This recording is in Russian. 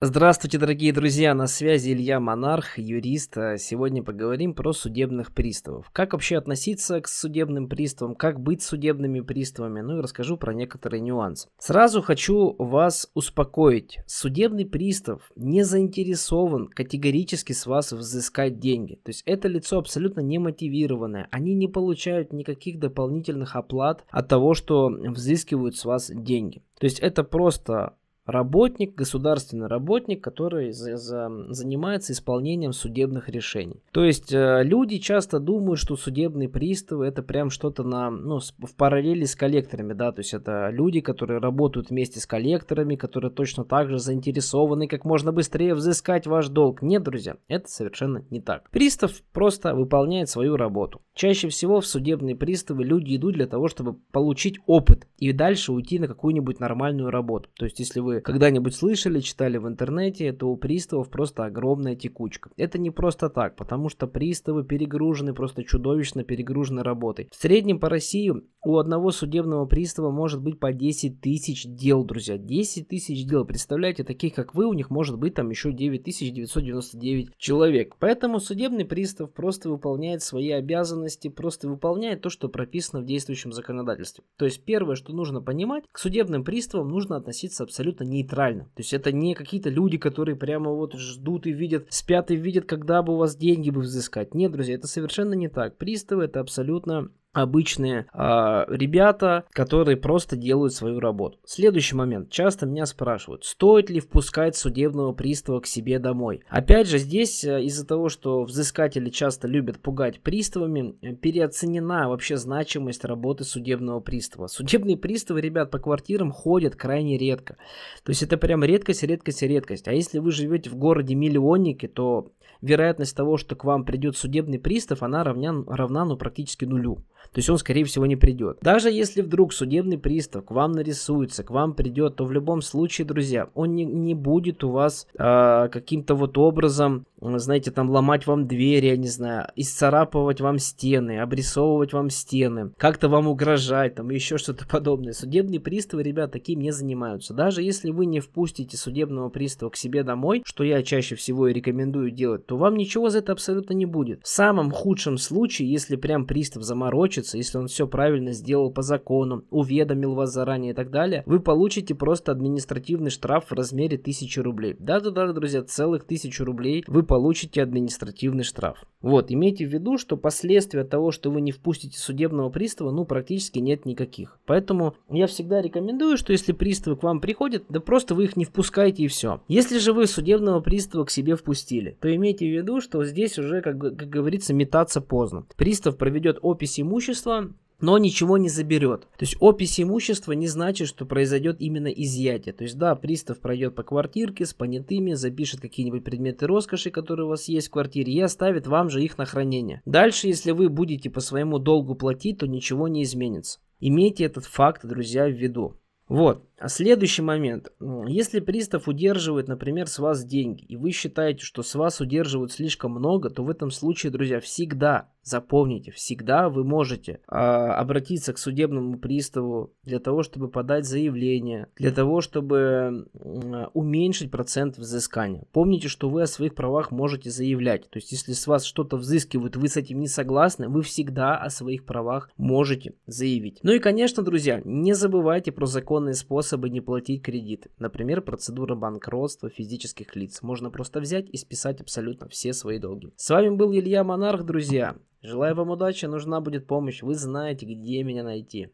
Здравствуйте, дорогие друзья, на связи Илья Монарх, юрист. А сегодня поговорим про судебных приставов. Как вообще относиться к судебным приставам, как быть судебными приставами, ну и расскажу про некоторые нюансы. Сразу хочу вас успокоить. Судебный пристав не заинтересован категорически с вас взыскать деньги. То есть это лицо абсолютно не мотивированное. Они не получают никаких дополнительных оплат от того, что взыскивают с вас деньги. То есть это просто работник, государственный работник, который за, за, занимается исполнением судебных решений. То есть э, люди часто думают, что судебные приставы это прям что-то на, ну, в параллели с коллекторами, да, то есть это люди, которые работают вместе с коллекторами, которые точно так же заинтересованы как можно быстрее взыскать ваш долг. Нет, друзья, это совершенно не так. Пристав просто выполняет свою работу. Чаще всего в судебные приставы люди идут для того, чтобы получить опыт и дальше уйти на какую-нибудь нормальную работу. То есть если вы когда-нибудь слышали, читали в интернете, то у приставов просто огромная текучка. Это не просто так, потому что приставы перегружены, просто чудовищно перегружены работой. В среднем по России у одного судебного пристава может быть по 10 тысяч дел, друзья. 10 тысяч дел. Представляете, таких как вы, у них может быть там еще 9999 человек. Поэтому судебный пристав просто выполняет свои обязанности, просто выполняет то, что прописано в действующем законодательстве. То есть первое, что нужно понимать, к судебным приставам нужно относиться абсолютно нейтрально. То есть это не какие-то люди, которые прямо вот ждут и видят, спят и видят, когда бы у вас деньги бы взыскать. Нет, друзья, это совершенно не так. Приставы это абсолютно обычные э, ребята, которые просто делают свою работу. Следующий момент. Часто меня спрашивают, стоит ли впускать судебного пристава к себе домой. Опять же, здесь э, из-за того, что взыскатели часто любят пугать приставами, э, переоценена вообще значимость работы судебного пристава. Судебные приставы, ребят, по квартирам ходят крайне редко. То есть это прям редкость, редкость, редкость. А если вы живете в городе миллионники, то вероятность того, что к вам придет судебный пристав, она равня, равна ну, практически нулю. То есть он, скорее всего, не придет. Даже если вдруг судебный пристав к вам нарисуется, к вам придет, то в любом случае, друзья, он не, не будет у вас э, каким-то вот образом, знаете, там ломать вам двери, я не знаю, исцарапывать вам стены, обрисовывать вам стены, как-то вам угрожать, там еще что-то подобное. Судебные приставы, ребят, таким не занимаются. Даже если вы не впустите судебного пристава к себе домой, что я чаще всего и рекомендую делать, то вам ничего за это абсолютно не будет. В самом худшем случае, если прям пристав заморочится, если он все правильно сделал по закону, уведомил вас заранее и так далее, вы получите просто административный штраф в размере 1000 рублей. Да-да-да, друзья, целых 1000 рублей вы получите административный штраф. Вот, имейте в виду, что последствия того, что вы не впустите судебного пристава, ну, практически нет никаких. Поэтому я всегда рекомендую, что если приставы к вам приходят, да просто вы их не впускаете и все. Если же вы судебного пристава к себе впустили, то имейте в виду, что здесь уже, как, как говорится, метаться поздно. Пристав проведет опись имущества, но ничего не заберет. То есть опись имущества не значит, что произойдет именно изъятие. То есть да, пристав пройдет по квартирке с понятыми, запишет какие-нибудь предметы роскоши, которые у вас есть в квартире, и оставит вам же их на хранение. Дальше, если вы будете по своему долгу платить, то ничего не изменится. Имейте этот факт, друзья, в виду. Вот. А следующий момент. Если пристав удерживает, например, с вас деньги, и вы считаете, что с вас удерживают слишком много, то в этом случае, друзья, всегда, запомните, всегда вы можете э, обратиться к судебному приставу для того, чтобы подать заявление, для того, чтобы э, уменьшить процент взыскания. Помните, что вы о своих правах можете заявлять. То есть, если с вас что-то взыскивают, вы с этим не согласны, вы всегда о своих правах можете заявить. Ну и, конечно, друзья, не забывайте про законные способы не платить кредиты. Например, процедура банкротства физических лиц. Можно просто взять и списать абсолютно все свои долги. С вами был Илья Монарх, друзья. Желаю вам удачи, нужна будет помощь. Вы знаете, где меня найти.